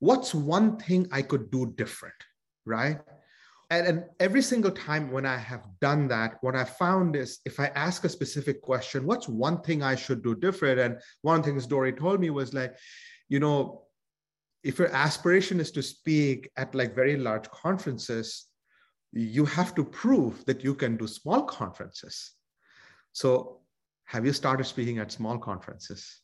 what's one thing I could do different, right? And, and every single time when I have done that, what I found is if I ask a specific question, what's one thing I should do different? And one things Dorie told me was like, you know, if your aspiration is to speak at like very large conferences, you have to prove that you can do small conferences. So have you started speaking at small conferences?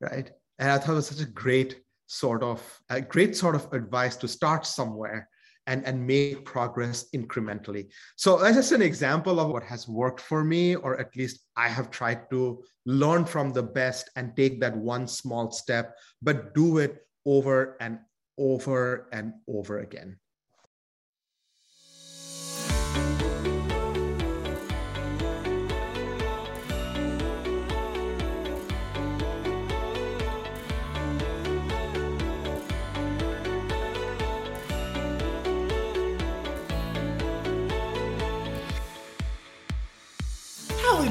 Right. And I thought it was such a great sort of a great sort of advice to start somewhere and, and make progress incrementally. So that's just an example of what has worked for me, or at least I have tried to learn from the best and take that one small step, but do it over and over and over again.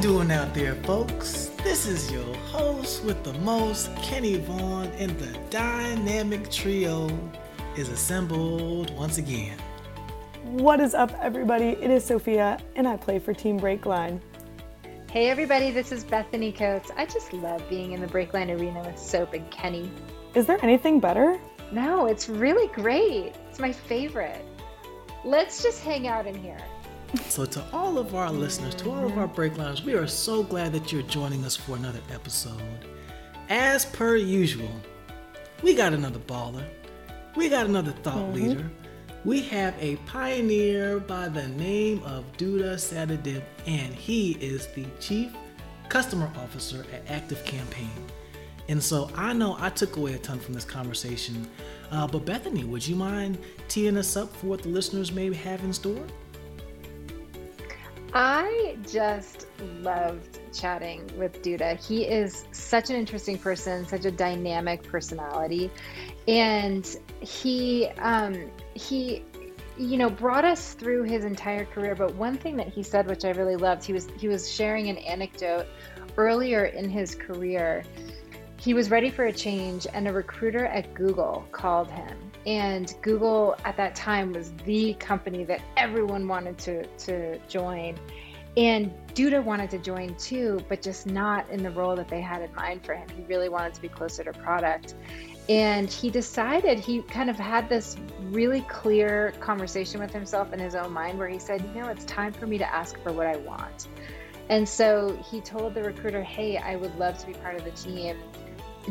Doing out there, folks? This is your host with the most, Kenny Vaughn, and the dynamic trio is assembled once again. What is up, everybody? It is Sophia, and I play for Team Breakline. Hey, everybody, this is Bethany Coates. I just love being in the Breakline arena with Soap and Kenny. Is there anything better? No, it's really great. It's my favorite. Let's just hang out in here. So, to all of our listeners, to all of our break breaklines, we are so glad that you're joining us for another episode. As per usual, we got another baller, we got another thought mm-hmm. leader. We have a pioneer by the name of Dutta Satadip, and he is the Chief Customer Officer at Active Campaign. And so I know I took away a ton from this conversation. Uh, but Bethany, would you mind teeing us up for what the listeners may have in store? I just loved chatting with Dutta. He is such an interesting person, such a dynamic personality, and he um, he you know brought us through his entire career. But one thing that he said, which I really loved, he was he was sharing an anecdote earlier in his career. He was ready for a change, and a recruiter at Google called him and Google at that time was the company that everyone wanted to, to join. And Dutta wanted to join too, but just not in the role that they had in mind for him. He really wanted to be closer to product. And he decided, he kind of had this really clear conversation with himself in his own mind where he said, you know, it's time for me to ask for what I want. And so he told the recruiter, hey, I would love to be part of the team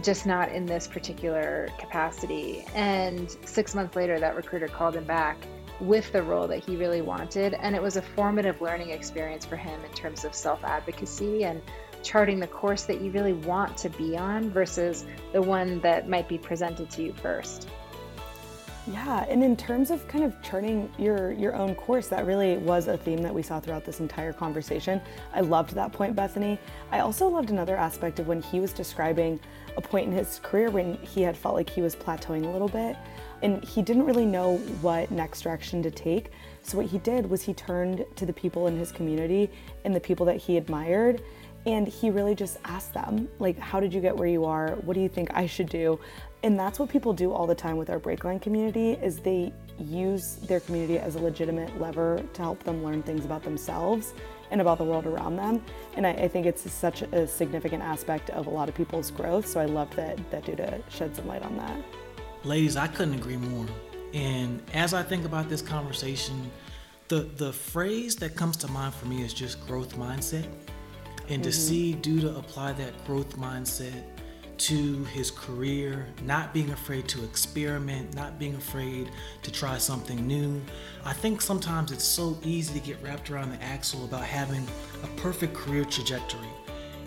just not in this particular capacity. And six months later, that recruiter called him back with the role that he really wanted. And it was a formative learning experience for him in terms of self advocacy and charting the course that you really want to be on versus the one that might be presented to you first. Yeah, and in terms of kind of charting your your own course, that really was a theme that we saw throughout this entire conversation. I loved that point, Bethany. I also loved another aspect of when he was describing a point in his career when he had felt like he was plateauing a little bit and he didn't really know what next direction to take. So what he did was he turned to the people in his community and the people that he admired and he really just asked them like how did you get where you are? What do you think I should do? And that's what people do all the time with our breakline community is they use their community as a legitimate lever to help them learn things about themselves and about the world around them. And I, I, think it's such a significant aspect of a lot of people's growth. So I love that that Dutta shed some light on that. Ladies, I couldn't agree more. And as I think about this conversation, the the phrase that comes to mind for me is just growth mindset. And mm-hmm. to see Dutta apply that growth mindset to his career, not being afraid to experiment, not being afraid to try something new. I think sometimes it's so easy to get wrapped around the axle about having a perfect career trajectory.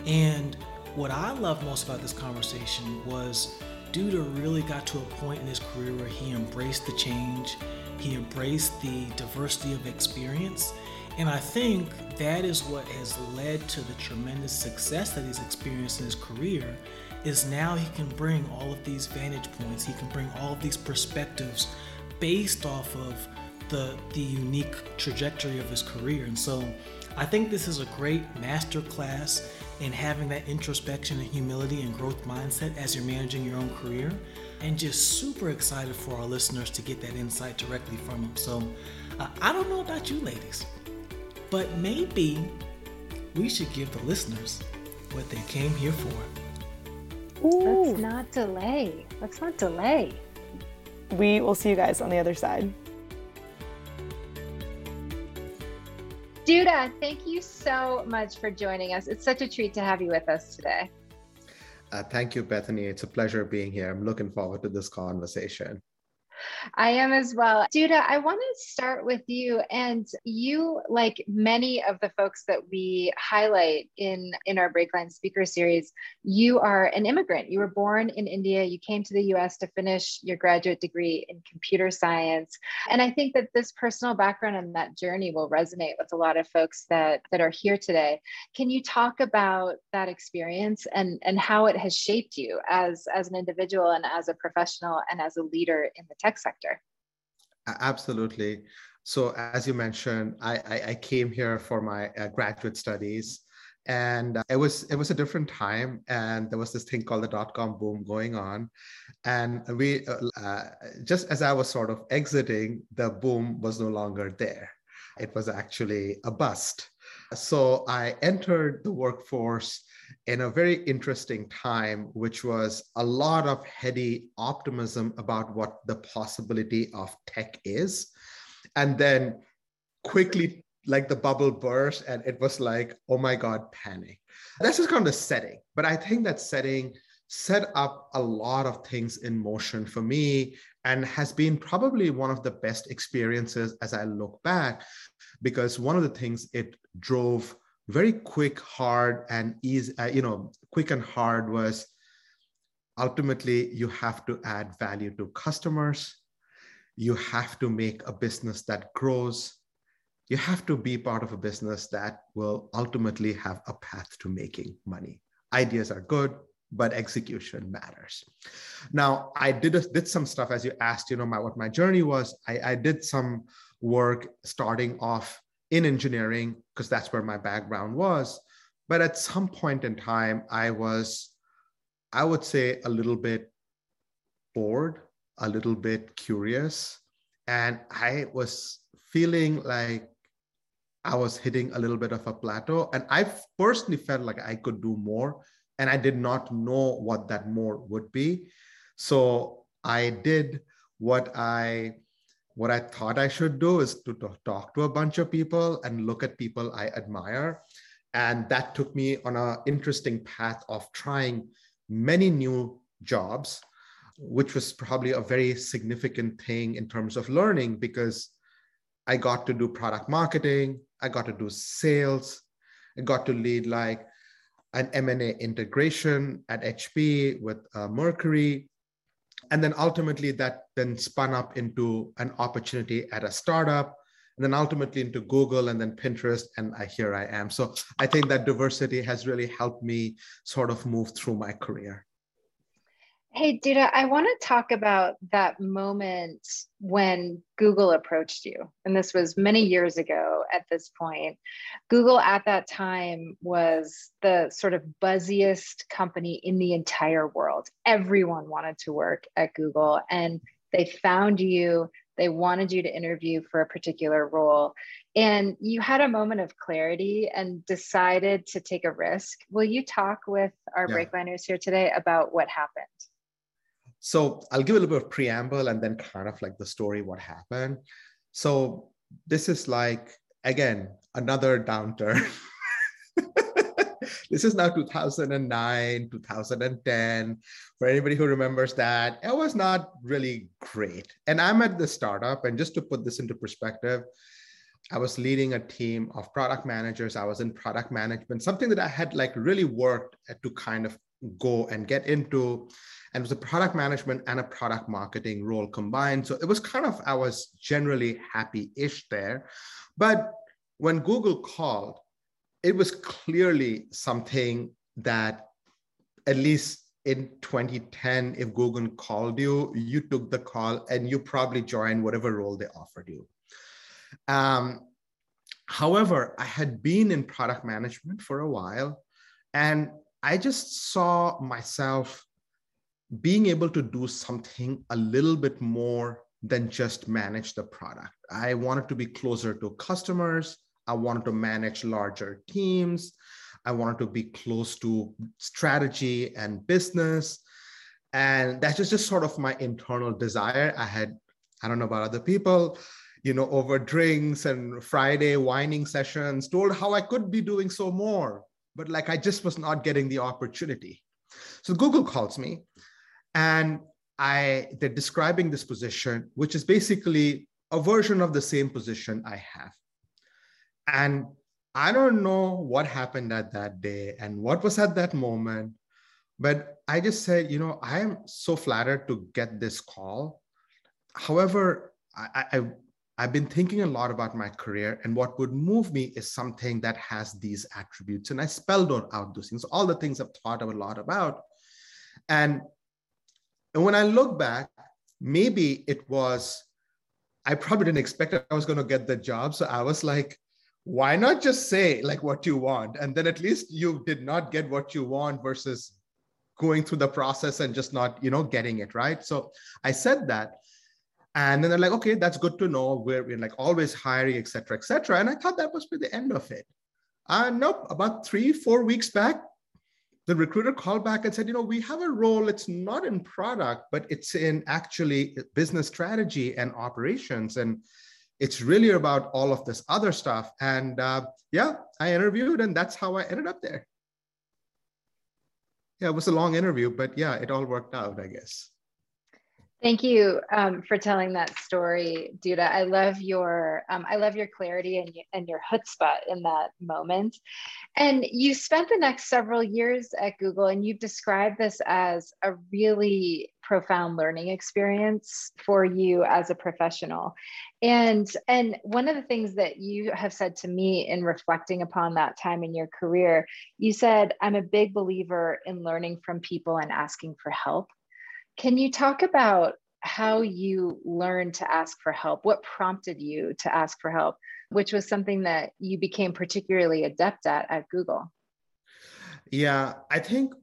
And what I love most about this conversation was Dutta really got to a point in his career where he embraced the change, he embraced the diversity of experience. And I think that is what has led to the tremendous success that he's experienced in his career is now he can bring all of these vantage points, he can bring all of these perspectives based off of the the unique trajectory of his career. And so I think this is a great master class in having that introspection and humility and growth mindset as you're managing your own career. and just super excited for our listeners to get that insight directly from him. So uh, I don't know about you ladies, but maybe we should give the listeners what they came here for. Ooh. Let's not delay. Let's not delay. We will see you guys on the other side. Dutta, thank you so much for joining us. It's such a treat to have you with us today. Uh, thank you, Bethany. It's a pleasure being here. I'm looking forward to this conversation. I am as well. Dutta, I want to start with you. And you, like many of the folks that we highlight in, in our Breakline speaker series, you are an immigrant. You were born in India. You came to the US to finish your graduate degree in computer science. And I think that this personal background and that journey will resonate with a lot of folks that, that are here today. Can you talk about that experience and, and how it has shaped you as, as an individual and as a professional and as a leader in the tech tech sector. Absolutely. So, as you mentioned, I, I, I came here for my uh, graduate studies, and it was it was a different time, and there was this thing called the dot com boom going on, and we uh, uh, just as I was sort of exiting, the boom was no longer there. It was actually a bust. So I entered the workforce in a very interesting time, which was a lot of heady optimism about what the possibility of tech is. And then quickly, like the bubble burst, and it was like, oh my God, panic. That's just kind of the setting. But I think that setting set up a lot of things in motion for me and has been probably one of the best experiences as I look back, because one of the things it drove very quick, hard, and easy, uh, you know, quick and hard was ultimately you have to add value to customers. You have to make a business that grows. You have to be part of a business that will ultimately have a path to making money. Ideas are good, but execution matters. Now, I did did some stuff as you asked, you know, my, what my journey was. I, I did some work starting off in engineering because that's where my background was. But at some point in time, I was, I would say, a little bit bored, a little bit curious. And I was feeling like I was hitting a little bit of a plateau. And I personally felt like I could do more. And I did not know what that more would be. So I did what I what I thought I should do is to talk to a bunch of people and look at people I admire. And that took me on an interesting path of trying many new jobs, which was probably a very significant thing in terms of learning because I got to do product marketing, I got to do sales, I got to lead like an M&A integration at HP with uh, Mercury and then ultimately that then spun up into an opportunity at a startup and then ultimately into google and then pinterest and I, here i am. So i think that diversity has really helped me sort of move through my career Hey, Dutta, I want to talk about that moment when Google approached you. And this was many years ago at this point. Google at that time was the sort of buzziest company in the entire world. Everyone wanted to work at Google, and they found you. They wanted you to interview for a particular role. And you had a moment of clarity and decided to take a risk. Will you talk with our yeah. breakliners here today about what happened? So I'll give a little bit of preamble and then kind of like the story, what happened. So this is like, again, another downturn. this is now 2009, 2010. For anybody who remembers that, it was not really great. And I'm at the startup, and just to put this into perspective, I was leading a team of product managers. I was in product management, something that I had like really worked to kind of go and get into and it was a product management and a product marketing role combined. So it was kind of, I was generally happy ish there. But when Google called, it was clearly something that at least in 2010, if Google called you, you took the call and you probably joined whatever role they offered you. Um, however, I had been in product management for a while and I just saw myself being able to do something a little bit more than just manage the product. I wanted to be closer to customers. I wanted to manage larger teams. I wanted to be close to strategy and business. And that was just sort of my internal desire. I had, I don't know about other people, you know, over drinks and Friday whining sessions, told how I could be doing so more. But like I just was not getting the opportunity. So Google calls me and I they're describing this position, which is basically a version of the same position I have. And I don't know what happened at that day and what was at that moment, but I just said, you know, I am so flattered to get this call. However, I, I I've been thinking a lot about my career, and what would move me is something that has these attributes. And I spelled out those things, all the things I've thought a lot about. And, and when I look back, maybe it was, I probably didn't expect I was going to get the job. So I was like, why not just say like what you want? And then at least you did not get what you want versus going through the process and just not you know getting it right? So i said that. And then they're like okay that's good to know. We're, we're like always hiring etc etc and i thought that was be the end of it. Uh nope about three four weeks back the recruiter called back and said you know we have a role it's not in product but it's in actually business strategy and operations and it's really about all of this other stuff. And uh, yeah, I interviewed, and that's how I ended up there. Yeah, it was a long interview, but yeah, it all worked out, I guess. Thank you um, for telling that story, Dutta. I love your um, I love your clarity and, and your chutzpah in that moment. And you spent the next several years at Google, and you've described this as a really profound learning experience for you as a professional. And and one of the things that you have said to me in reflecting upon that time in your career, you said, "I'm a big believer in learning from people and asking for help." Can you talk about how you learned to ask for help? What prompted you to ask for help, which was something that you became particularly adept at at Google? Yeah, I think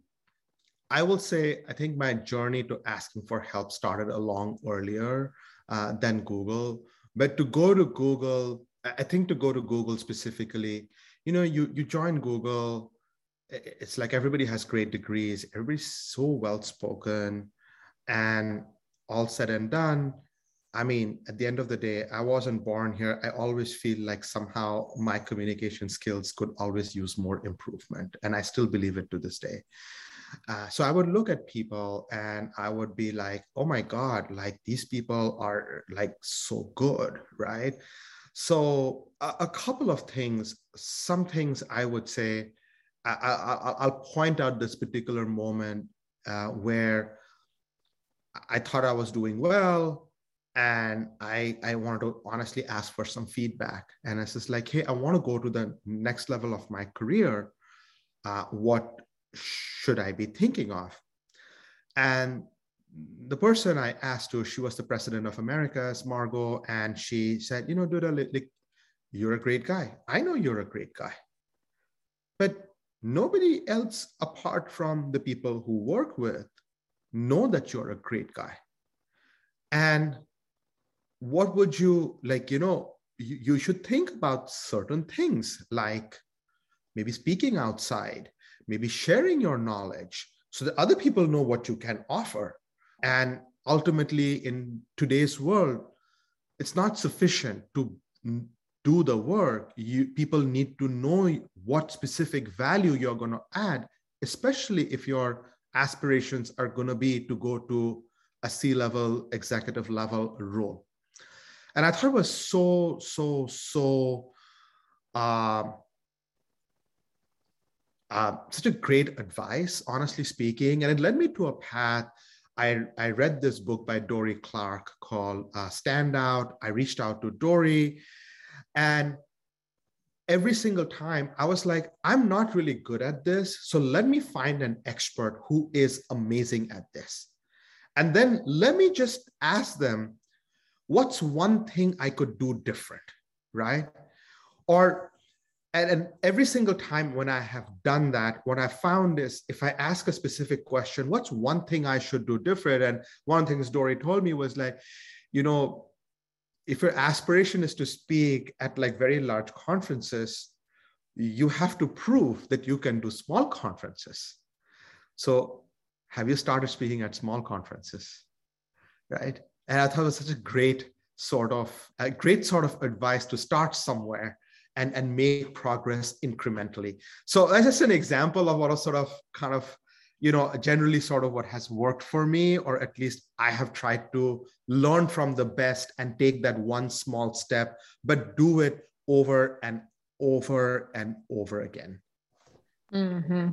I will say, I think my journey to asking for help started a long earlier uh, than Google. But to go to Google, I think to go to Google specifically, you know, you you join Google, it's like everybody has great degrees, everybody's so well spoken, and all said and done, I mean, at the end of the day, I wasn't born here. I always feel like somehow my communication skills could always use more improvement. And I still believe it to this day. Uh, so I would look at people and I would be like, oh my God, like these people are like so good, right? So a, a couple of things, some things I would say, I, will point out this particular moment uh, where I thought I was doing well. And I, I wanted to honestly ask for some feedback. And it's just like, hey, I want to go to the next level of my career. Uh, what should I be thinking of? And the person I asked to, she was the president of Americas, Margo, and she said, you know, Dutta, like, you're a great guy. I know you're a great guy. But nobody else apart from the people who work with know that you're a great guy. And what would you like, you know, you, you should think about certain things like maybe speaking outside, maybe sharing your knowledge so that other people know what you can offer. And ultimately, in today's world, it's not sufficient to do the work. You, people need to know what specific value you're going to add, especially if your aspirations are going to be to go to a C level, executive level role. And I thought it was so, so, so uh, uh, such a great advice, honestly speaking. And it led me to a path. I, I read this book by Dorie Clark called uh, Stand Out. I reached out to Dorie. And every single time I was like, I'm not really good at this. So let me find an expert who is amazing at this. And then let me just ask them, what's one thing I could do different? Right. Or and, and every single time when I have done that, what I found is if I ask a specific question, what's one thing I should do different? And one thing Dorie told me was like, you know, if your aspiration is to speak at like very large conferences, you have to prove that you can do small conferences. So have you started speaking at small conferences? Right. And I thought it was such a great sort of a great sort of advice to start somewhere and, and make progress incrementally. So that's just an example of what a sort of kind of, you know, generally sort of what has worked for me, or at least I have tried to learn from the best and take that one small step, but do it over and over and over again. Mm-hmm.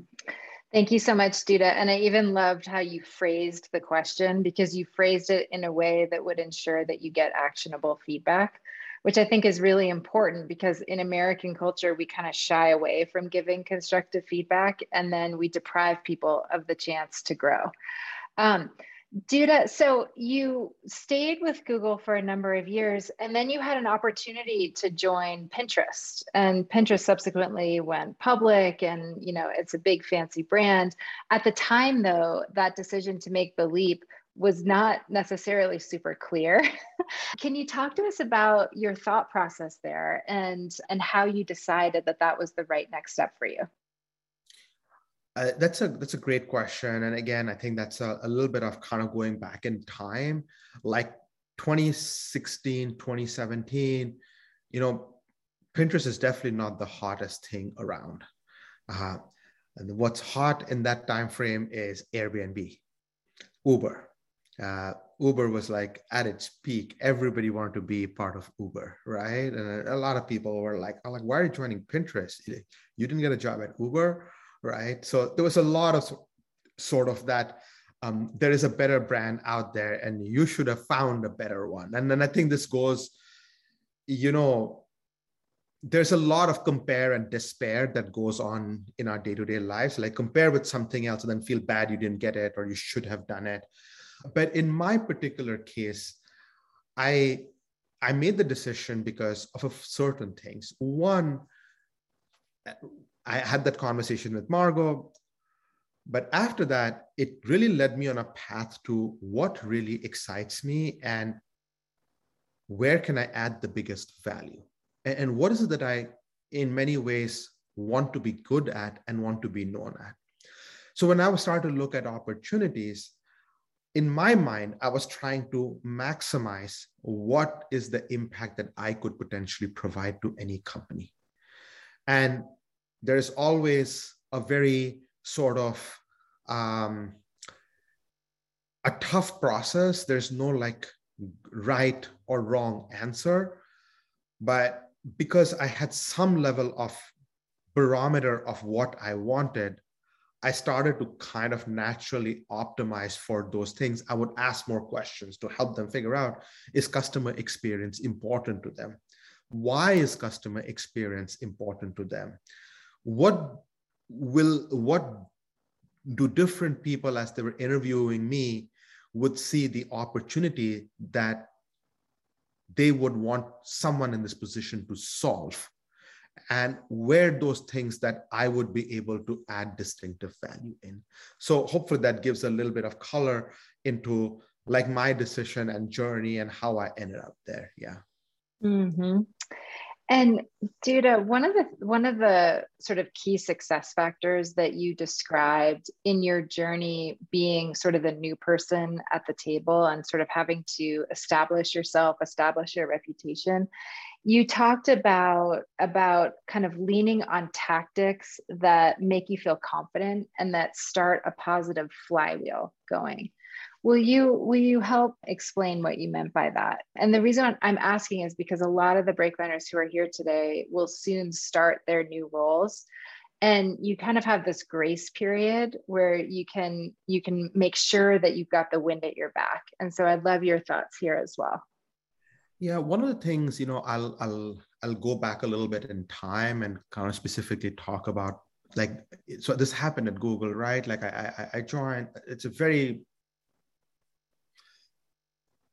Thank you so much, Dutta. And I even loved how you phrased the question because you phrased it in a way that would ensure that you get actionable feedback which I think is really important because in American culture, we kind of shy away from giving constructive feedback and then we deprive people of the chance to grow. Um, Dutta, so you stayed with Google for a number of years and then you had an opportunity to join Pinterest and Pinterest subsequently went public and you know it's a big fancy brand. At the time though, that decision to make the leap was not necessarily super clear. Can you talk to us about your thought process there and and how you decided that that was the right next step for you? Uh, that's a that's a great question, and again, I think that's a, a little bit of kind of going back in time, like 2016, 2017. You know, Pinterest is definitely not the hottest thing around. Uh, and what's hot in that time frame is Airbnb, Uber, uh, Uber was like at its peak. Everybody wanted to be part of Uber, right? And a, lot of people were like, "I'm like, why are you joining Pinterest? You didn't get a job at Uber, right?" So there was a lot of sort of that. Um, there is a better brand out there, and you should have found a better one. And then I think this goes, you know, there's a lot of compare and despair that goes on in our day-to-day lives. Like compare with something else, and then feel bad you didn't get it, or you should have done it but in my particular case, I I made the decision because of certain things. One, I had that conversation with Margo, but after that, it really led me on a path to what really excites me and where can I add the biggest value? And, and what is it that I, in many ways, want to be good at and want to be known at? So when I starting to look at opportunities, in my mind, I was trying to maximize what is the impact that I could potentially provide to any company. And there's always a very sort of um, a tough process. There's no like right or wrong answer. But because I had some level of barometer of what I wanted, I started to kind of naturally optimize for those things. I would ask more questions to help them figure out is customer experience important to them? Why is customer experience important to them? What will, what do different people as they were interviewing me would see the opportunity that they would want someone in this position to solve? And where those things that I would be able to add distinctive value in. So hopefully that gives a little bit of color into like my decision and journey and how I ended up there. Yeah. Mm-hmm. And Dutta, one of the one of the sort of key success factors that you described in your journey being sort of the new person at the table and sort of having to establish yourself, establish your reputation, you talked about about kind of leaning on tactics that make you feel confident and that start a positive flywheel going. Will you will you help explain what you meant by that? And the reason i'm asking is because a lot of the break who are here today will soon start their new roles. And you kind of have this grace period where you can you can make sure that you've got the wind at your back. And so i'd love your thoughts here as well yeah, one of the things, you know, I'll I'll I'll go back a little bit in time and kind of specifically talk about like so this happened at Google, right? Like I I, I joined. It's a very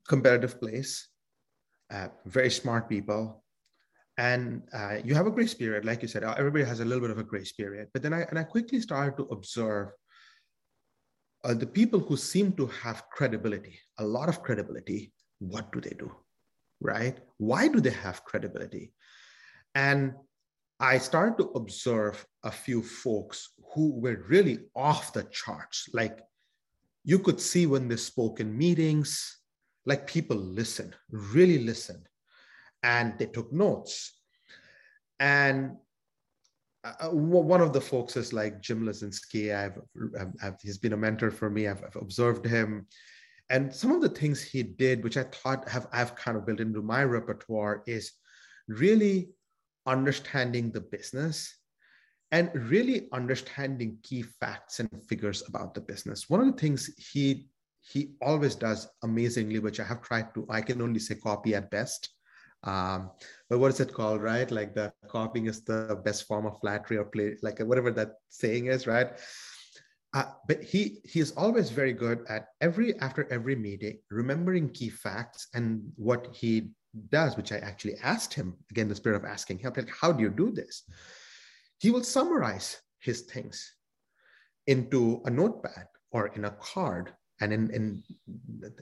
competitive place, uh, very smart people, and uh, you have a grace period like you said everybody has a little bit of a grace period but then i and i quickly started to observe uh, the people who seem to have credibility a lot of credibility what do they do right why do they have credibility and i started to observe a few folks who were really off the charts like you could see when they spoke in meetings like people listened really listened and they took notes. And uh, uh one of the folks is like Jim Lecinski. I've, I've, he's been a mentor for me. I've, I've, observed him, and some of the things he did, which I thought have I've kind of built into my repertoire, is really understanding the business and really understanding key facts and figures about the business. One of the things he he always does amazingly, which I have tried to, I can only say copy at best, um, but what is it called, right? Like the copying is the best form of flattery or play, like whatever that saying is, right? Uh, but he he is always very good at every after every meeting remembering key facts and what he does, which I actually asked him again, the spirit of asking him, like, how do you do this? He will summarize his things into a notepad or in a card and in, in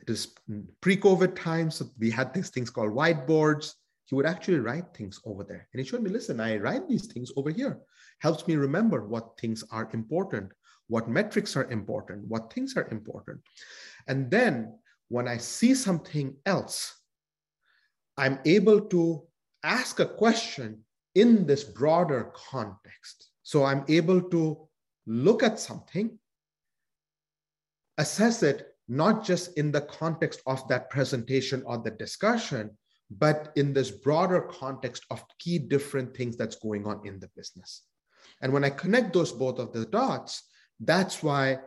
this pre-COVID times, we had these things called whiteboards. He would actually write things over there. And he showed me, listen, I write these things over here. Helps me remember what things are important, what metrics are important, what things are important. And then when I see something else, I'm able to ask a question in this broader context. So I'm able to look at something assess it not just in the context of that presentation or the discussion, but in this broader context of key different things that's going on in the business. And when I connect those both of the dots, that's why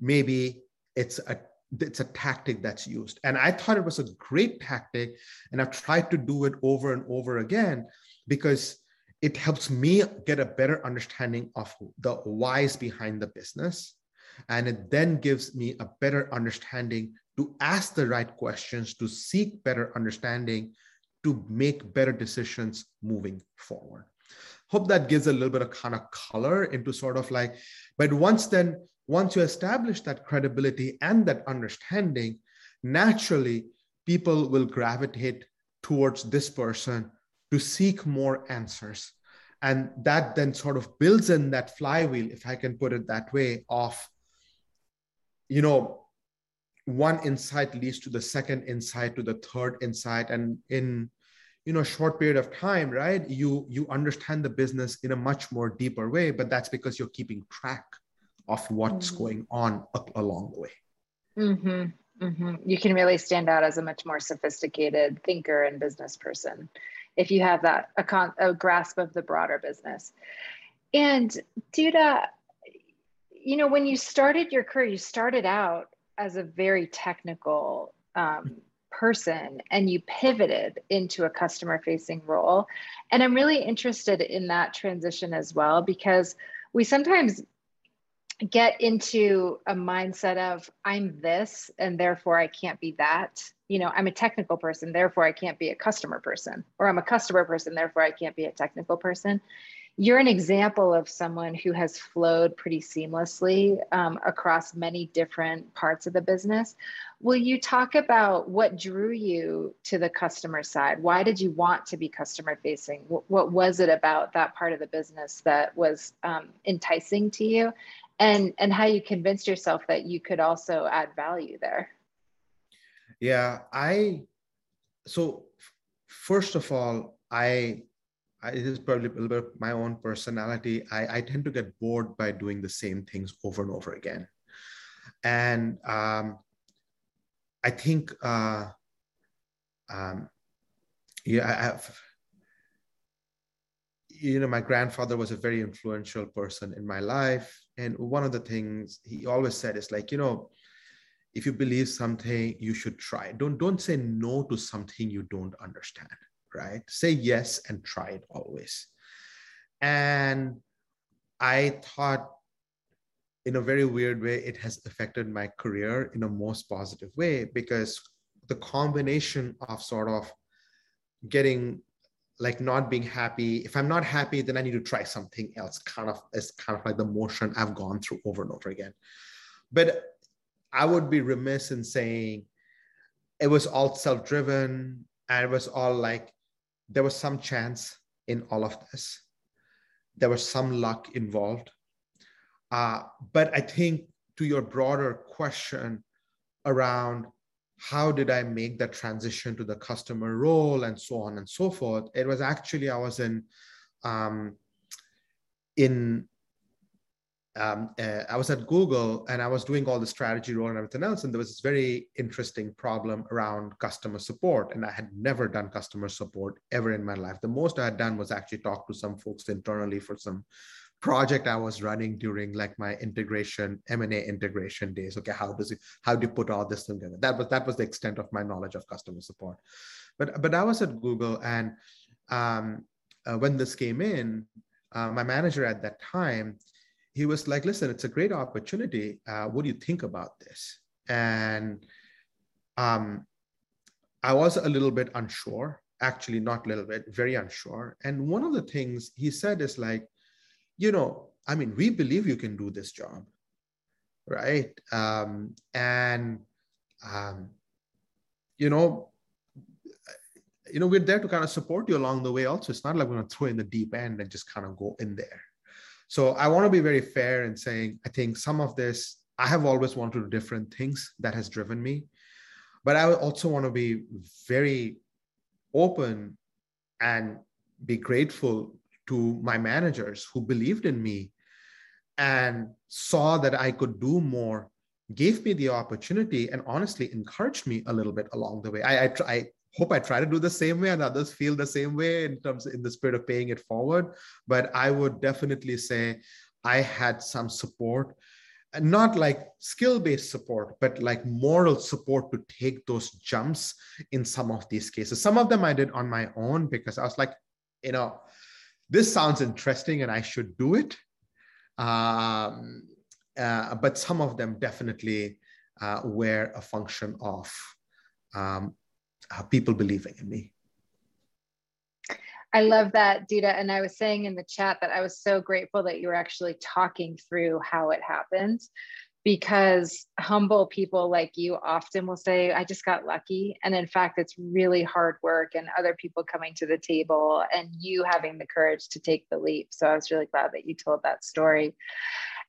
maybe it's a it's a tactic that's used. And I thought it was a great tactic, and I've tried to do it over and over again because it helps me get a better understanding of the whys behind the business and it then gives me a better understanding to ask the right questions, to seek better understanding, to make better decisions moving forward. Hope that gives a little bit of kind of color into sort of like, but once then, once you establish that credibility and that understanding, naturally people will gravitate towards this person to seek more answers. And that then sort of builds in that flywheel, if I can put it that way, of you know one insight leads to the second insight to the third insight and in you know a short period of time right you you understand the business in a much more deeper way but that's because you're keeping track of what's mm-hmm. going on up along the way mm-hmm. Mm-hmm. you can really stand out as a much more sophisticated thinker and business person if you have that a, con- a grasp of the broader business and Dutta you know, when you started your career, you started out as a very technical um, person and you pivoted into a customer facing role. And I'm really interested in that transition as well because we sometimes get into a mindset of I'm this and therefore I can't be that. You know, I'm a technical person, therefore I can't be a customer person, or I'm a customer person, therefore I can't be a technical person you're an example of someone who has flowed pretty seamlessly um, across many different parts of the business. Will you talk about what drew you to the customer side? Why did you want to be customer facing? What was it about that part of the business that was um, enticing to you? And, and how you convinced yourself that you could also add value there? Yeah, I, so first of all, I I, it is probably a little bit my own personality. I, I tend to get bored by doing the same things over and over again. And um, I think, uh, um, yeah, I have, you know, my grandfather was a very influential person in my life. And one of the things he always said is like, you know, if you believe something, you should try. Don't don't say no to something you don't understand right? Say yes and try it always. And I thought, in a very weird way, it has affected my career in a most positive way because the combination of sort of getting like not being happy. If i'm not happy then i need to try something else kind of it's kind of like the motion i've gone through over and over again. But i would be remiss in saying it was all self-driven and it was all like there was some chance in all of this. There was some luck involved uh, but i think to your broader question around how did I make that transition to the customer role and so on and so forth. It was actually I was in um, in um, uh, I was at Google and I was doing all the strategy role and everything else, and there was this very interesting problem around customer support, and I had never done customer support ever in my life. The most I had done was actually talk to some folks internally for some project I was running during like my integration M&A integration days. Okay, how does it how do you put all this together? That was that was the extent of my knowledge of customer support. But but I was at Google and um, uh, when this came in, uh, my manager at that time, he was like, "Listen, it's a great opportunity. Uh, what do you think about this?" And um, I was a little bit unsure, actually, not a little bit, very unsure. And one of the things he said is like, you know, I mean, we believe you can do this job, right? Um, and, um, you know, you know, we're there to kind of support you along the way. Also, it's not like we're going to throw in the deep end and just kind of go in there. So I want to be very fair in saying I think some of this I have always wanted to do different things that has driven me, but I also want to be very open and be grateful to my managers who believed in me and saw that I could do more, gave me the opportunity, and honestly encouraged me a little bit along the way. I, I, I hope I try to do the same way and others feel the same way in terms in the spirit of paying it forward. But I would definitely say I had some support, not like skill-based support, but like moral support to take those jumps in some of these cases. Some of them I did on my own because I was like, you know, this sounds interesting and I should do it. Um, uh, but some of them definitely uh, were a function of um, people believing in me. I love that, Dutta. And I was saying in the chat that I was so grateful that you were actually talking through how it happened because humble people like you often will say, I just got lucky. And in fact, it's really hard work and other people coming to the table and you having the courage to take the leap. So I was really glad that you told that story.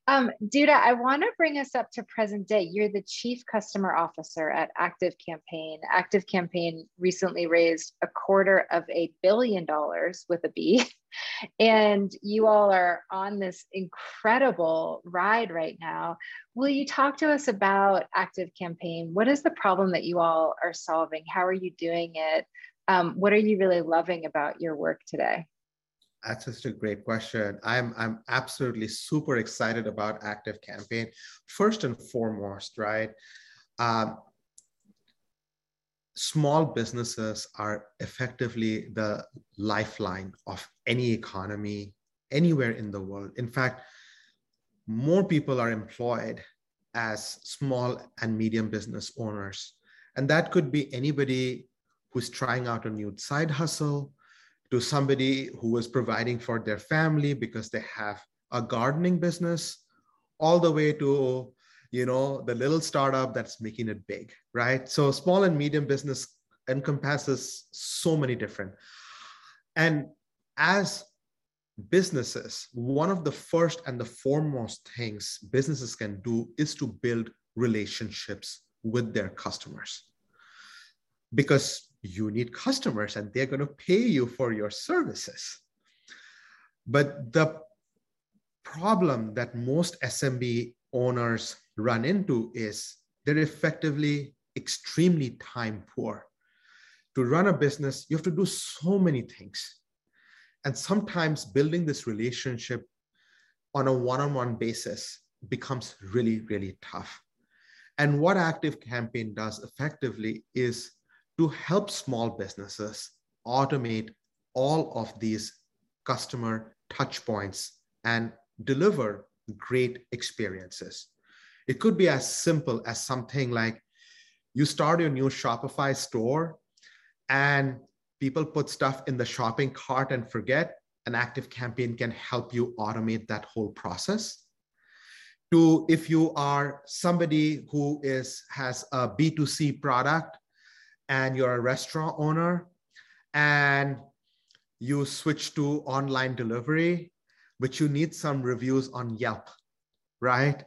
Um, Dutta, I want to bring us up to present day. You're the chief customer officer at Active Campaign. Active Campaign recently raised a quarter of a billion dollars with a B. And you all are on this incredible ride right now. Will you talk to us about Active Campaign? What is the problem that you all are solving? How are you doing it? Um, what are you really loving about your work today? That's just a great question. I'm I'm absolutely super excited about Active Campaign. First and foremost, right? Um, small businesses are effectively the lifeline of any economy anywhere in the world. In fact, more people are employed as small and medium business owners. And that could be anybody who's trying out a new side hustle, to somebody who is providing for their family because they have a gardening business, all the way to you know the little startup that's making it big right? So small and medium business encompasses so many different. And as businesses one of the first and the foremost things businesses can do is to build relationships with their customers. Because you need customers and they're going to pay you for your services but the problem that most smb owners run into is they're effectively extremely time poor. To run a business, you have to do so many things. And sometimes building this relationship on a one on one basis becomes really, really tough. And what Active Campaign does effectively is to help small businesses automate all of these customer touch points and deliver great experiences. It could be as simple as something like you start your new Shopify store and people put stuff in the shopping cart and forget, an active campaign can help you automate that whole process. To if you are somebody who is has a B2C product and you're a restaurant owner and you switch to online delivery, but you need some reviews on Yelp, right?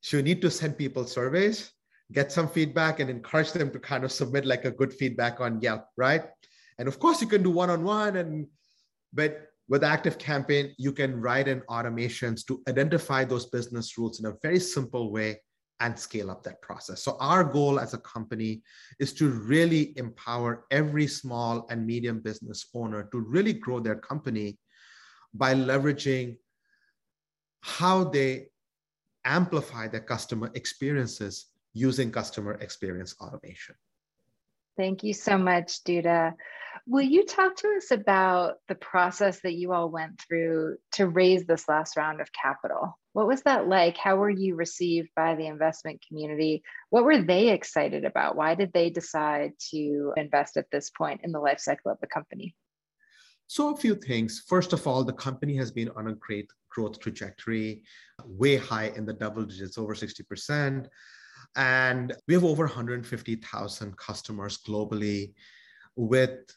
So you need to send people surveys, get some feedback, and encourage them to kind of submit like a good feedback on Yelp, right? And of course, you can do one-on-one, and but with Active Campaign, you can write in automations to identify those business rules in a very simple way and scale up that process. So our goal as a company is to really empower every small and medium business owner to really grow their company by leveraging how they amplify their customer experiences using customer experience automation. Thank you so much, Dutta. Will you talk to us about the process that you all went through to raise this last round of capital? What was that like? How were you received by the investment community? What were they excited about? Why did they decide to invest at this point in the life cycle of the company? So, a few things. First of all, the company has been on a great growth trajectory, way high in the double digits, over 60%. And we have over 150,000 customers globally with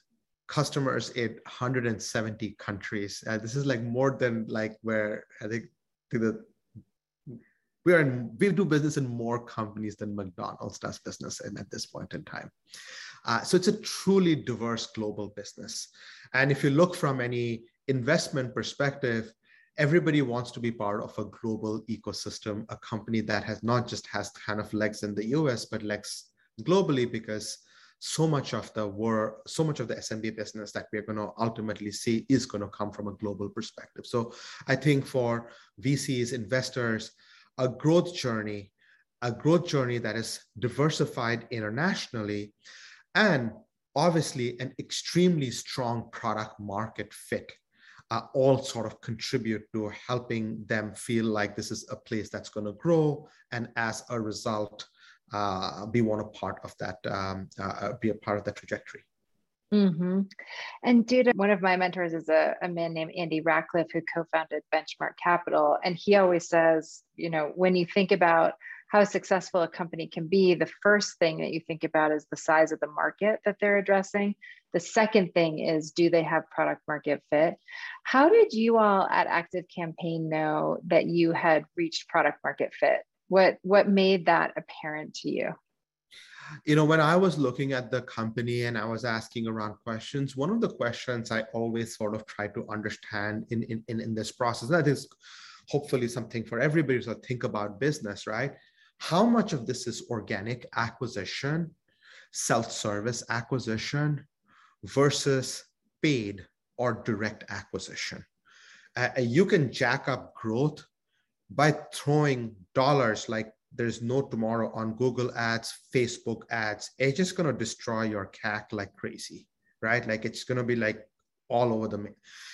customers in 170 countries. Uh, this is like more than like where I think the we are in, we do business in more companies than McDonald's does business in at this point in time. Uh, so it's a truly diverse global business. And if you look from any investment perspective, everybody wants to be part of a global ecosystem, a company that has not just has kind of legs in the US, but legs globally because so much of the work, so much of the SMB business that we're going to ultimately see is going to come from a global perspective. So I think for VCs, investors, a growth journey, a growth journey that is diversified internationally, and obviously an extremely strong product market fit uh, all sort of contribute to helping them feel like this is a place that's going to grow and as a result be one a part of that um, uh, be a part of that trajectory mm-hmm. and dude one of my mentors is a, a man named andy rachleff who co-founded benchmark capital and he always says you know when you think about how successful a company can be, the first thing that you think about is the size of the market that they're addressing. The second thing is, do they have product market fit? How did you all at Active Campaign know that you had reached product market fit? What, what made that apparent to you? You know, when I was looking at the company and I was asking around questions, one of the questions I always sort of try to understand in, in, in, in this process, that is hopefully something for everybody to think about business, right? how much of this is organic acquisition, self-service acquisition versus paid or direct acquisition. Uh, you can jack up growth by throwing dollars like there's no tomorrow on Google ads, Facebook ads. It's just going to destroy your CAC like crazy, right? Like it's going to be like all over the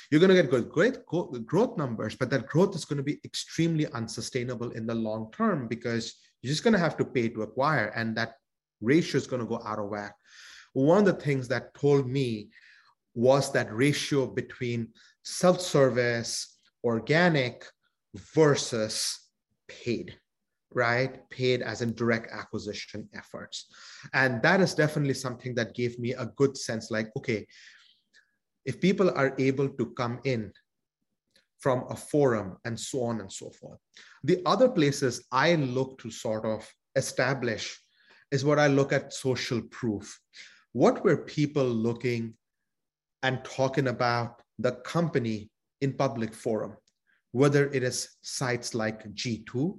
you're going to get good great growth numbers but that growth is going to be extremely unsustainable in the long term because you're just going to have to pay to acquire, and that ratio is going to go out of whack. One of the things that told me was that ratio between self service, organic versus paid, right? Paid as in direct acquisition efforts. And that is definitely something that gave me a good sense like, okay, if people are able to come in from a forum and so on and so forth. The other places I look to sort of establish is what I look at social proof. What were people looking and talking about the company in public forum, whether it is sites like G2,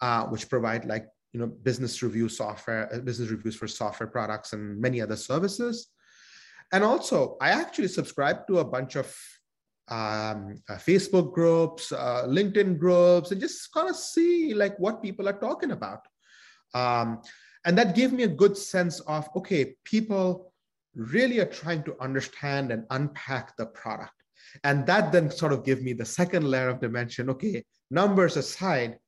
uh, which provide like you know business review software, uh, business reviews for software products and many other services. And also, I actually subscribe to a bunch of um, uh, Facebook groups, uh, LinkedIn groups, and just kind of see like what people are talking about. Um, and that gave me a good sense of okay, people really are trying to understand and unpack the product. And that then sort of gave me the second layer of dimension. Okay, numbers aside,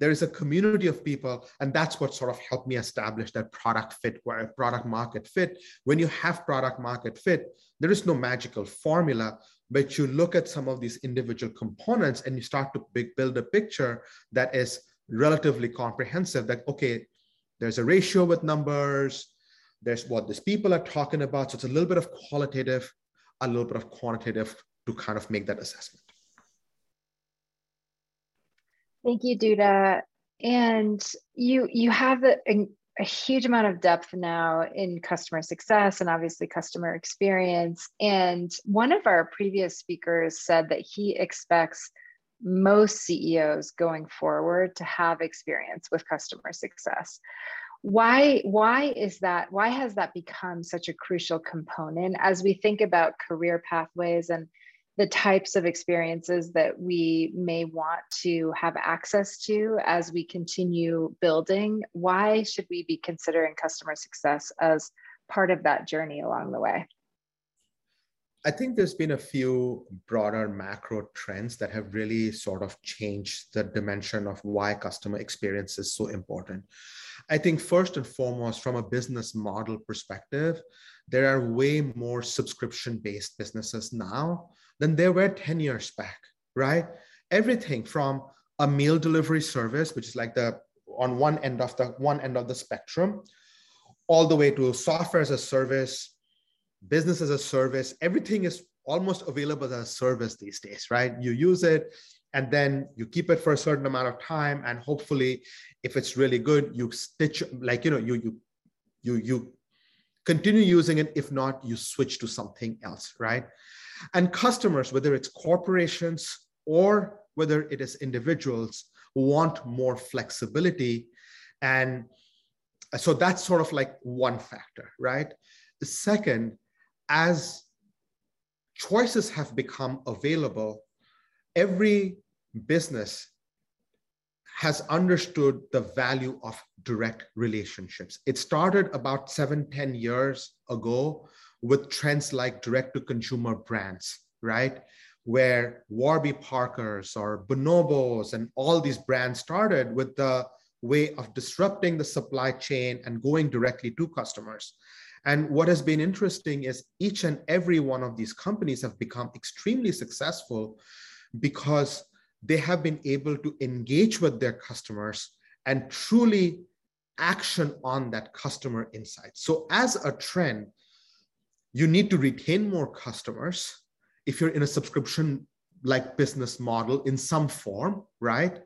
there is a community of people and that's what sort of helped me establish that product fit product market fit when you have product market fit there is no magical formula but you look at some of these individual components and you start to big, build a picture that is relatively comprehensive that okay there's a ratio with numbers there's what these people are talking about so it's a little bit of qualitative a little bit of quantitative to kind of make that assessment Thank you, Dutta. And you you have a, a, huge amount of depth now in customer success and obviously customer experience. And one of our previous speakers said that he expects most CEOs going forward to have experience with customer success. Why why is that? Why has that become such a crucial component as we think about career pathways and the types of experiences that we may want to have access to as we continue building, why should we be considering customer success as part of that journey along the way? I think there's been a few broader macro trends that have really sort of changed the dimension of why customer experience is so important. I think first and foremost, from a business model perspective, there are way more subscription based businesses now than there were 10 years back, right? Everything from a meal delivery service, which is like the on one end of the one end of the spectrum, all the way to software as a service, business as a service, everything is almost available as a service these days, right? You use it and then you keep it for a certain amount of time and hopefully if it's really good you stitch like you know you you you you continue using it if not you switch to something else right and customers, whether it's corporations or whether it is individuals, want more flexibility. And so that's sort of like one factor, right? The second, as choices have become available, every business has understood the value of direct relationships. It started about seven, ten years ago with trends like direct to consumer brands, right? Where Warby Parkers or Bonobos and all these brands started with the way of disrupting the supply chain and going directly to customers. And what has been interesting is each and every one of these companies have become extremely successful because they have been able to engage with their customers and truly action on that customer insight. So, as a trend, you need to retain more customers if you're in a subscription like business model in some form, right?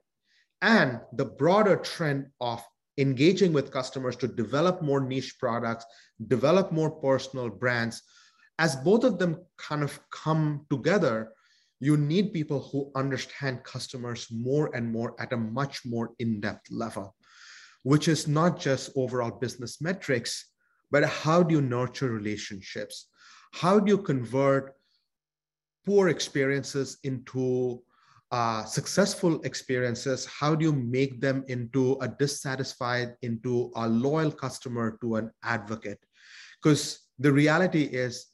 And the broader trend of engaging with customers to develop more niche products, develop more personal brands, as both of them kind of come together, you need people who understand customers more and more at a much more in depth level, which is not just overall business metrics, but how do you nurture relationships? How do you convert poor experiences into uh, successful experiences? How do you make them into a dissatisfied, into a loyal customer to an advocate? Because the reality is,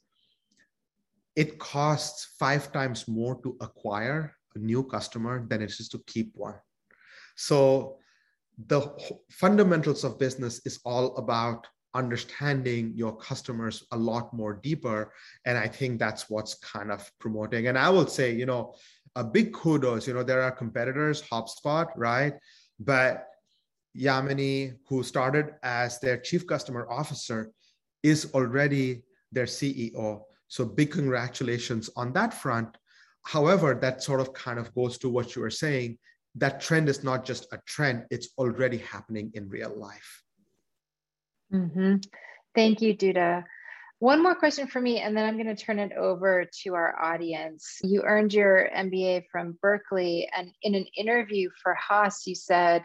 it costs five times more to acquire a new customer than it is to keep one. So the fundamentals of business is all about understanding your customers a lot more deeper and i think that's what's kind of promoting. And i will say you know a big kudos you know there are competitors hubspot right? But yamini who started as their chief customer officer is already their ceo so big congratulations on that front however that sort of kind of goes to what you were saying that trend is not just a trend it's already happening in real life Mm-hmm. Thank you, Dutta. One more question for me, and then I'm going to turn it over to our audience. You earned your MBA from Berkeley, and in an interview for Haas, you said,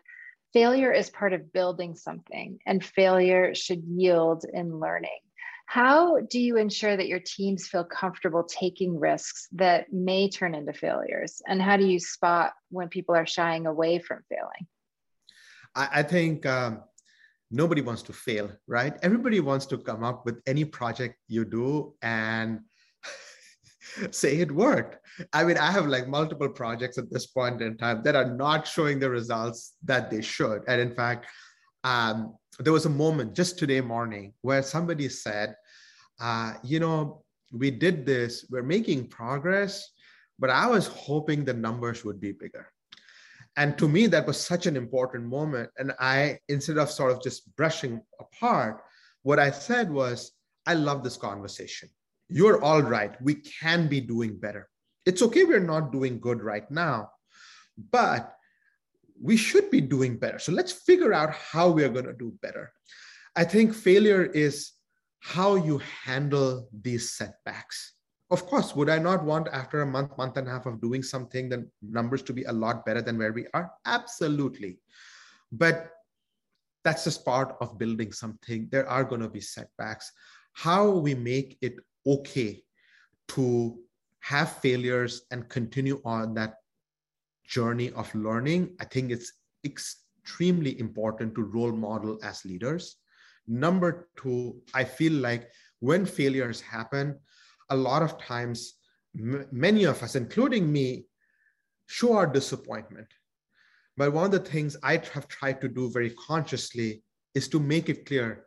failure is part of building something, and failure should yield in learning. How do you ensure that your teams feel comfortable taking risks that may turn into failures? And how do you spot when people are shying away from failing? I, I think um, nobody wants to fail, right? Everybody wants to come up with any project you do and say it worked. I mean, I have like multiple projects at this point in time that are not showing the results that they should. And in fact, um, there was a moment just today morning where somebody said, uh, you know, we did this, we're making progress, but I was hoping the numbers would be bigger. And to me, that was such an important moment. And I, instead of sort of just brushing apart, what I said was, I love this conversation. You're all right. We can be doing better. It's okay, we're not doing good right now, but we should be doing better. So let's figure out how we're going to do better. I think failure is how you handle these setbacks. Of course, would I not want after a month, month and a half of doing something, the numbers to be a lot better than where we are? Absolutely. But that's just part of building something. There are going to be setbacks. How we make it okay to have failures and continue on that journey of learning, I think it's extremely important to role model as leaders. Number two, I feel like when failures happen, a lot of times, many of us, including me, show our disappointment. But one of the things I have tried to do very consciously is to make it clear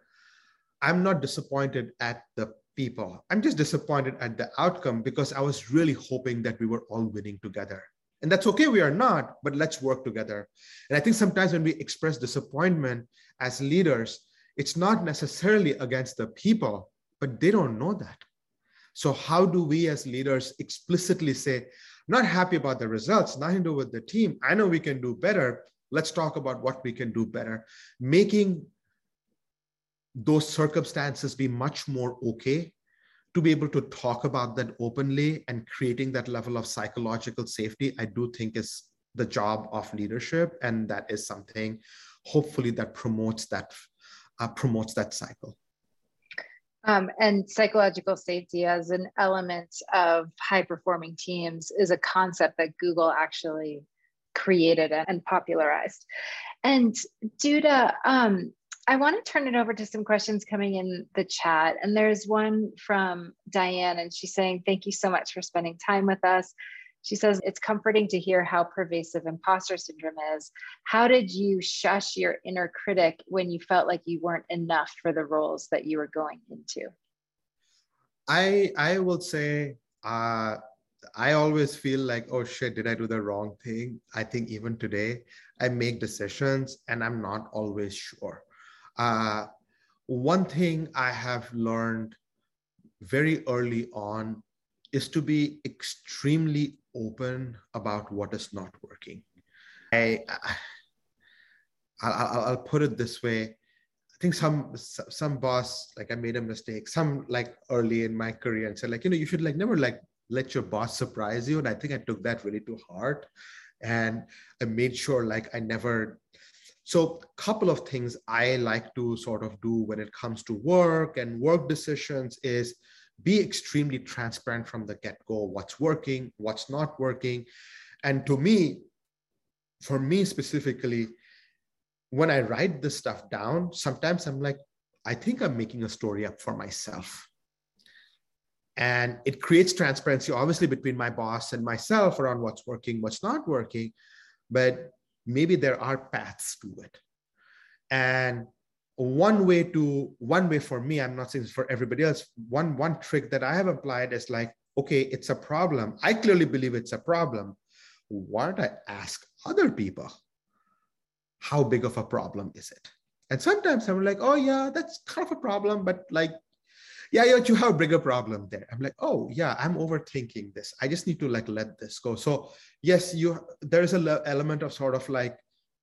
I'm not disappointed at the people. I'm just disappointed at the outcome because I was really hoping that we were all winning together. And that's okay, we are not, but let's work together. And I think sometimes when we express disappointment as leaders, it's not necessarily against the people, but they don't know that. So, how do we as leaders explicitly say, not happy about the results, nothing to do with the team? I know we can do better. Let's talk about what we can do better. Making those circumstances be much more okay to be able to talk about that openly and creating that level of psychological safety, I do think is the job of leadership. And that is something hopefully that promotes that uh, promotes that cycle. Um, and psychological safety as an element of high performing teams is a concept that Google actually created and popularized. And Dutta, um, I want to turn it over to some questions coming in the chat. And there's one from Diane, and she's saying, Thank you so much for spending time with us. She says, It's comforting to hear how pervasive imposter syndrome is. How did you shush your inner critic when you felt like you weren't enough for the roles that you were going into? I, I will say, uh, I always feel like, oh shit, did I do the wrong thing? I think even today, I make decisions and I'm not always sure. Uh, one thing I have learned very early on is to be extremely open about what is not working. I, I will put it this way. I think some some boss like I made a mistake. Some like early in my career and said like you know you should like never like let your boss surprise you. And I think I took that really to heart, and I made sure like I never so, a couple of things I like to sort of do when it comes to work and work decisions is be extremely transparent from the get go what's working, what's not working. And to me, for me specifically, when I write this stuff down, sometimes I'm like, I think I'm making a story up for myself. And it creates transparency, obviously, between my boss and myself around what's working, what's not working. But maybe there are paths to it. And one way to one way for me i'm not saying for everybody else one one trick that i have applied is like okay it's a problem. I clearly believe it's a problem. Why don't i ask other people how big of a problem is it? And sometimes i'm like oh yeah that's kind of a problem but like yeah, yeah, you have a bigger problem there. I'm like, oh yeah, I'm overthinking this. I just need to like let this go. So yes, you there is a element of sort of like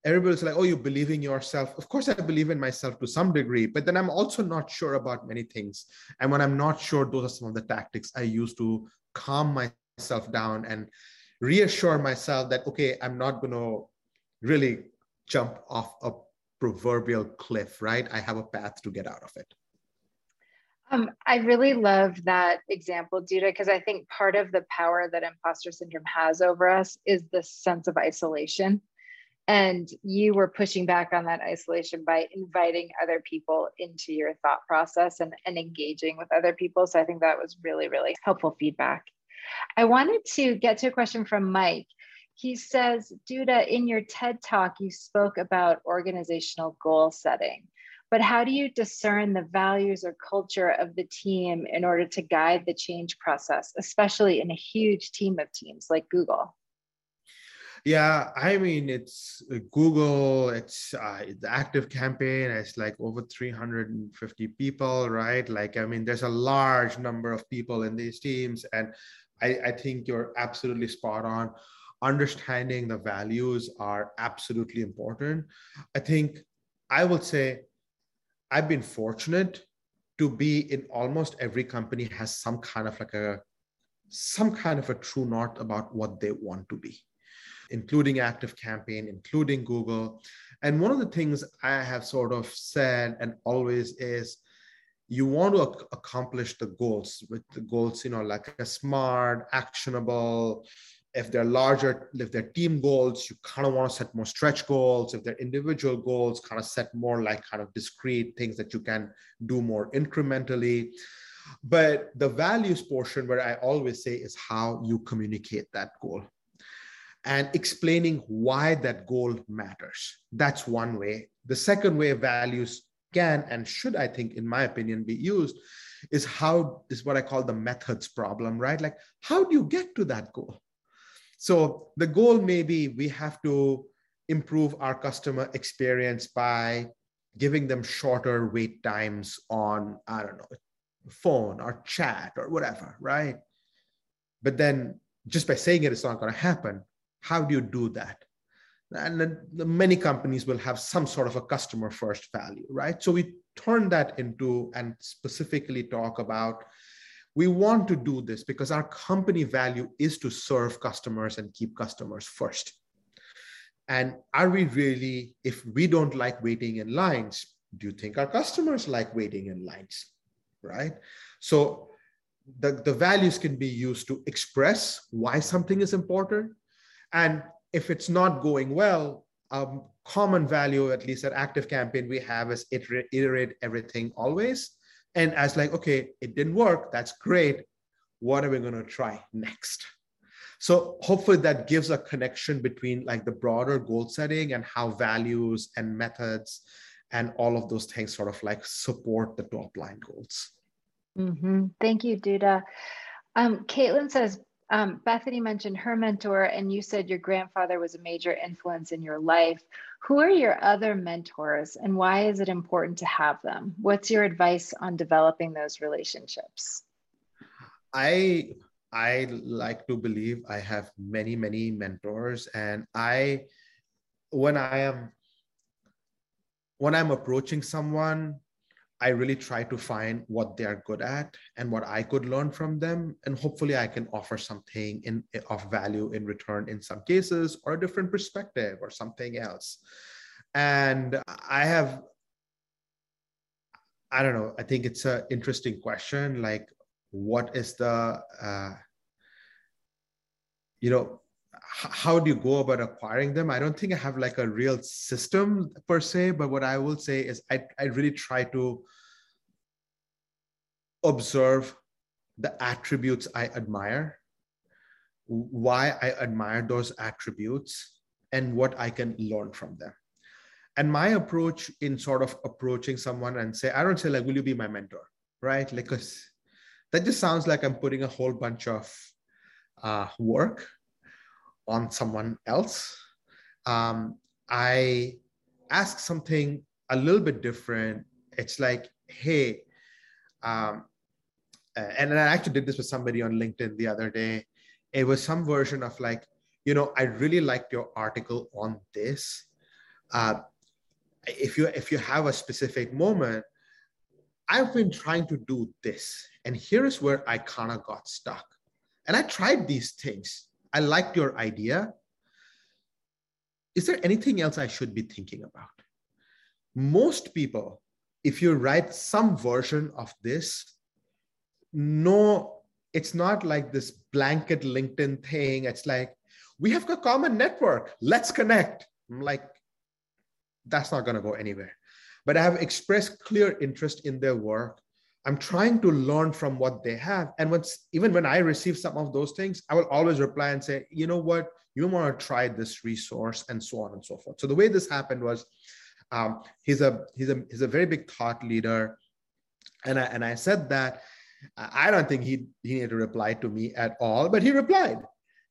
everybody's like, oh, you believe in yourself. Of course, I believe in myself to some degree, but then I'm also not sure about many things. And when I'm not sure, those are some of the tactics I use to calm myself down and reassure myself that okay, I'm not going to really jump off a proverbial cliff, right? I have a path to get out of it. Um, I really love that example, Dutta, because I think part of the power that imposter syndrome has over us is this sense of isolation. And you were pushing back on that isolation by inviting other people into your thought process and, and engaging with other people. So I think that was really, really helpful feedback. I wanted to get to a question from Mike. He says, Dutta, in your TED talk, you spoke about organizational goal setting, but how do you discern the values or culture of the team in order to guide the change process, especially in a huge team of teams like Google? Yeah, I mean, it's uh, Google, it's uh, the ActiveCampaign, it's like over 350 people, right? Like, I mean, there's a large number of people in these teams. And I, I think you're absolutely spot on. Understanding the values are absolutely important. I think I would say I've been fortunate to be in almost every company has some kind of like a some kind of a true north about what they want to be including ActiveCampaign, including Google. And one of the things I have sort of said and always is you want to ac- accomplish the goals with the goals, you know, like a smart, actionable. If they're larger, if they're team goals, you kind of want to set more stretch goals. If they're individual goals, kind of set more like kind of discrete things that you can do more incrementally. But the values portion, where I always say, is how you communicate that goal and explaining why that goal matters. That's one way. The second way values can and should, I think, in my opinion, be used is how is what I call the methods problem, right? Like, how do you get to that goal? So the goal may be we have to improve our customer experience by giving them shorter wait times on, I don't know, phone or chat or whatever, right? But then just by saying it, it's not going to happen. How do you do that? And many companies will have some sort of a customer first value, right? So we turn that into and specifically talk about we want to do this because our company value is to serve customers and keep customers first. And are we really, if we don't like waiting in lines, do you think our customers like waiting in lines? Right? So the, the values can be used to express why something is important and if it's not going well, a common value, at least at ActiveCampaign, we have is iterate, iterate everything always. And as like, okay, it didn't work. That's great. What are we going to try next? So hopefully that gives a connection between like the broader goal setting and how values and methods and all of those things sort of like support the top line goals. Mm-hmm. Thank you, Dutta. Um, Caitlin says, um, Bethany mentioned her mentor, and you said your grandfather was a major influence in your life. Who are your other mentors, and why is it important to have them? What's your advice on developing those relationships? I I like to believe I have many many mentors, and I when I am when I'm approaching someone I really try to find what they are good at and what I could learn from them. And hopefully I can offer something in, of value in return in some cases or a different perspective or something else. And I have, I don't know, I think it's an interesting question. Like, what is the, uh, you know, how do you go about acquiring them? I don't think I have like a real system per se, but what I will say is I, I really try to observe the attributes I admire, why I admire those attributes, and what I can learn from them. And my approach in sort of approaching someone and say, I don't say like, will you be my mentor? Right? Because that just sounds like I'm putting a whole bunch of uh, work on someone else. Um, I ask something a little bit different. It's like, hey, um, and I actually did this with somebody on LinkedIn the other day. It was some version of like, you know, I really liked your article on this. Uh, if you if you have a specific moment, I've been trying to do this, and here is where I kind of got stuck. And I tried these things, I liked your idea. Is there anything else I should be thinking about? Most people, if you write some version of this, no, it's not like this blanket LinkedIn thing. It's like, we have a common network. Let's connect. I'm like, that's not going to go anywhere. But I have expressed clear interest in their work. I'm trying to learn from what they have. And once, even when I receive some of those things, I will always reply and say, you know what, you want to try this resource and so on and so forth. So the way this happened was um, he's a he's a he's a very big thought leader. And I and I said that I don't think he he needed to reply to me at all, but he replied.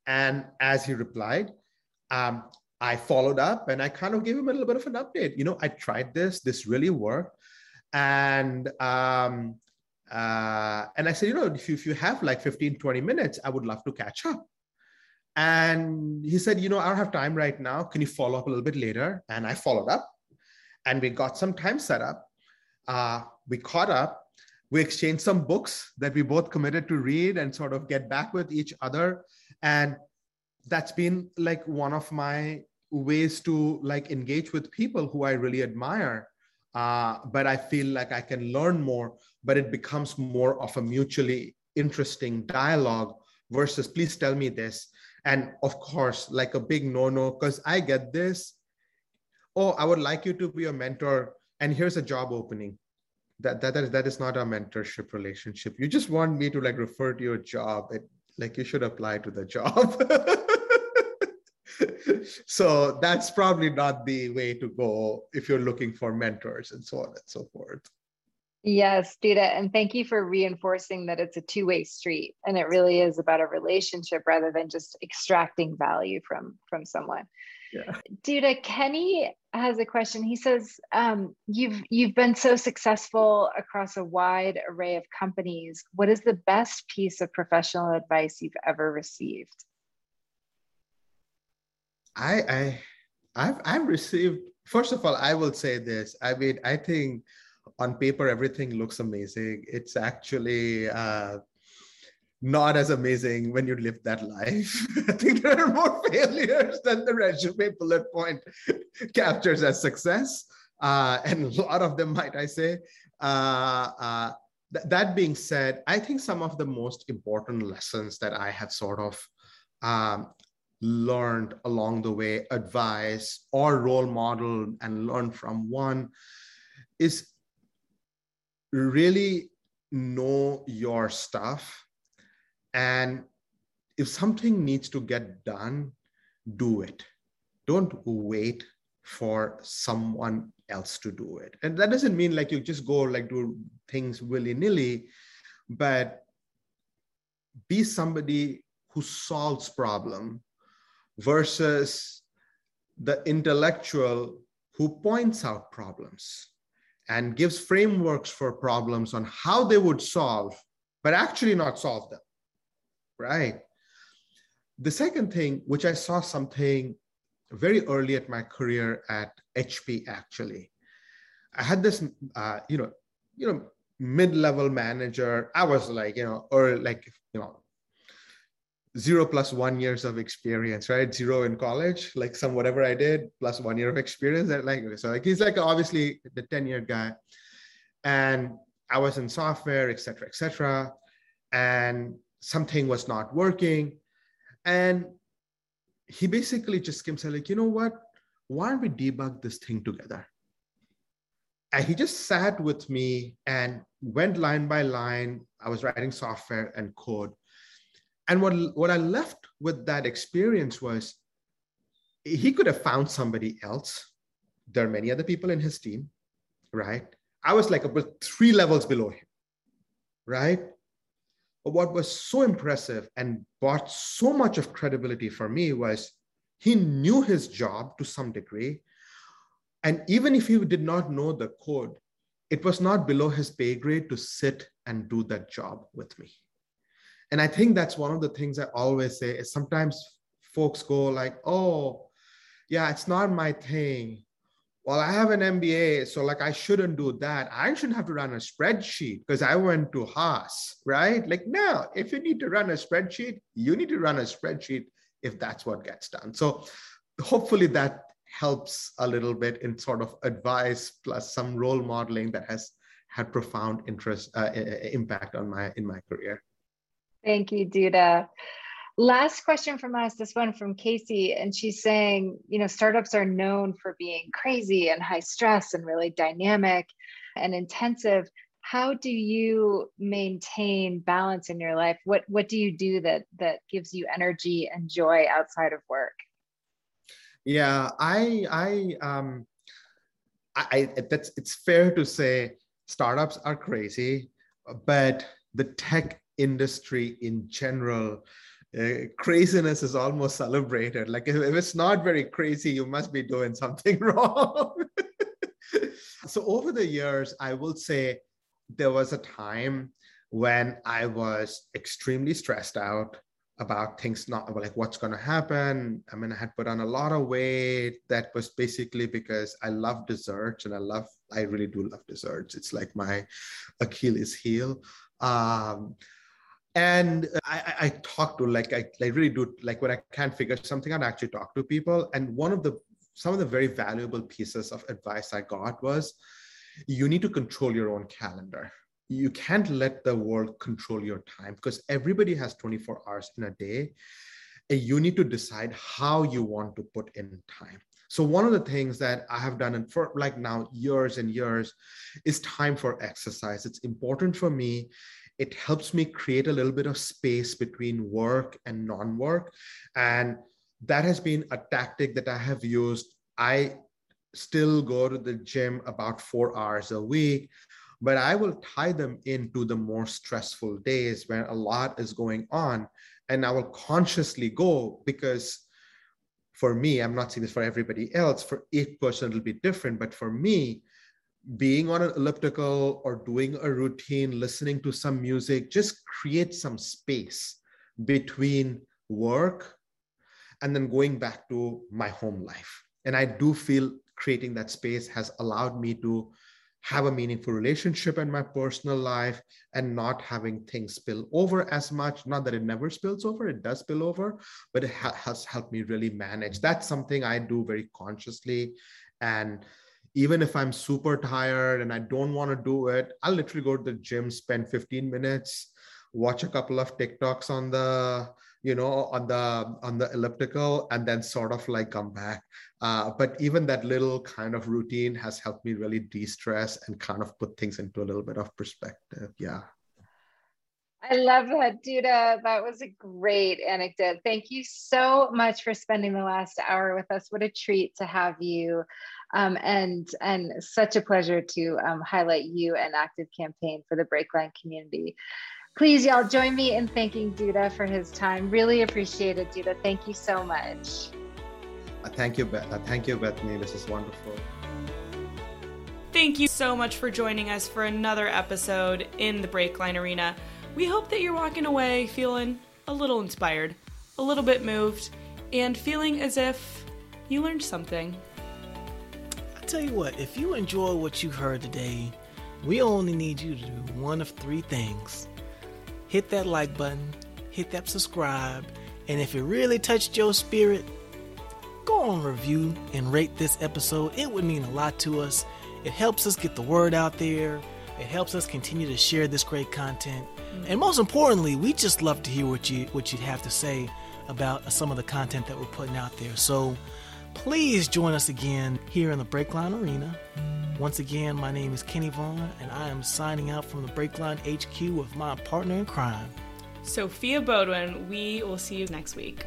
And as he replied, um, I followed up and I kind of gave him a little bit of an update. You know, I tried this, this really worked. And um, uh, and I said, you know, if you, if you have like 15, 20 minutes, I would love to catch up. And he said, you know, I don't have time right now. Can you follow up a little bit later? And I followed up and we got some time set up. Uh, we caught up. We exchanged some books that we both committed to read and sort of get back with each other. And that's been like one of my ways to like engage with people who I really admire. Uh, but I feel like I can learn more, but it becomes more of a mutually interesting dialogue versus please tell me this. And of course, like a big no no, because I get this. Oh, I would like you to be a mentor, and here's a job opening. That, that, that, is, that is not a mentorship relationship. You just want me to like refer to your job. It, like you should apply to the job. so that's probably not the way to go if you're looking for mentors and so on and so forth. Yes, Dutta, and thank you for reinforcing that it's a two-way street and it really is about a relationship rather than just extracting value from from someone. Yeah. Dutta, Kenny has a question. He says, um, "You've you've been so successful across a wide array of companies. What is the best piece of professional advice you've ever received?" I I I've I've received. First of all, I will say this. I mean, I think on paper everything looks amazing. It's actually uh, not as amazing when you live that life. I think there are more failures than the resume bullet point captures as success. Uh, and a lot of them might i say. Uh, uh, th- that being said i think some of the most important lessons that i have sort of um, learned along the way advice or role model and learn from one is really know your stuff. And if something needs to get done, do it. Don't wait for someone else to do it. And that doesn't mean like you just go like do things willy-nilly, but be somebody who solves problem versus the intellectual who points out problems and gives frameworks for problems on how they would solve, but actually not solve them, right? The second thing, which I saw something very early at my career at HP, actually, I had this, uh, you know, you know, mid-level manager. I was like, you know, or like, you know, zero plus one years of experience, right? Zero in college, like some whatever I did, plus one year of experience. That like so like he's like obviously the 10-year guy. And I was in software, et cetera, et cetera. And something was not working. And he basically just came said, like, you know what? Why don't we debug this thing together? And he just sat with me and went line by line. I was writing software and code and what, what I left with that experience was he could have found somebody else. There are many other people in his team, right? I was like about three levels below him, right? But what was so impressive and brought so much of credibility for me was he knew his job to some degree. And even if he did not know the code, it was not below his pay grade to sit and do that job with me and i think that's one of the things i always say is sometimes folks go like oh yeah it's not my thing. Well i have an mba so like i shouldn't do that. I shouldn't have to run a spreadsheet because i went to haas right? Like no if you need to run a spreadsheet you need to run a spreadsheet if that's what gets done. So hopefully that helps a little bit in sort of advice plus some role modeling that has had profound interest uh, impact on my in my career Thank you, Dutta. Last question from us, this one from Casey, and she's saying, you know, startups are known for being crazy and high stress and really dynamic and intensive. how do you maintain balance in your life? What what do you do that that gives you energy and joy outside of work? Yeah, I I um I, I that's it's fair to say startups are crazy, but the tech industry in general uh, craziness is almost celebrated. Like if, if, it's not very crazy, you must be doing something wrong. so over the years, I will say there was a time when I was extremely stressed out about things not like what's going to happen. I mean, I had put on a lot of weight. That was basically because I love desserts and I love, I really do love desserts. It's like my Achilles heel. Um, and uh, I, I talk to like I, I really do like when I can't figure something out, I actually talk to people. And one of the some of the very valuable pieces of advice I got was you need to control your own calendar. You can't let the world control your time because everybody has 24 hours in a day. And you need to decide how you want to put in time. So one of the things that I have done and for like now years and years is time for exercise. It's important for me it helps me create a little bit of space between work and non-work. And that has been a tactic that i have used. I still go to the gym about four hours a week but i will tie them into the more stressful days when a lot is going on. And i will consciously go because for me i'm not saying this for everybody else for each person it'll be different but for me being on an elliptical or doing a routine, listening to some music, just create some space between work and then going back to my home life. And I do feel creating that space has allowed me to have a meaningful relationship in my personal life and not having things spill over as much. Not that it never spills over, it does spill over, but it ha- has helped me really manage. That's something I do very consciously. And even if I'm super tired and I don't want to do it, I'll literally go to the gym, spend 15 minutes, watch a couple of TikToks on the, you know, on the on the elliptical, and then sort of like come back. Uh, but even that little kind of routine has helped me really de-stress and kind of put things into a little bit of perspective. Yeah. I love that, Dutta. That was a great anecdote. Thank you so much for spending the last hour with us. What a treat to have you. Um, and, and such a pleasure to um, highlight you and Active Campaign for the Breakline community. Please, y'all, join me in thanking Dutta for his time. Really appreciate it, Dutta. Thank you so much. Uh, thank you, Beth. Uh, thank you, Bethany. This is wonderful. Thank you so much for joining us for another episode in the Breakline Arena. We hope that you're walking away feeling a little inspired, a little bit moved, and feeling as if you learned something. Tell you what, if you enjoy what you heard today, we only need you to do one of three things hit that like button, hit that subscribe, and if it really touched your spirit, go on review and rate this episode. It would mean a lot to us. It helps us get the word out there. It helps us continue to share this great content. Mm. And most importantly, we just love to hear what you what you'd have to say about some of the content that we're putting out there. So please join us again here in the Breakline Arena. Once again, my name is Kenny Vaughn, and I am signing out from the Breakline HQ with my partner in crime, Sophia Bodwin. We will see you next week.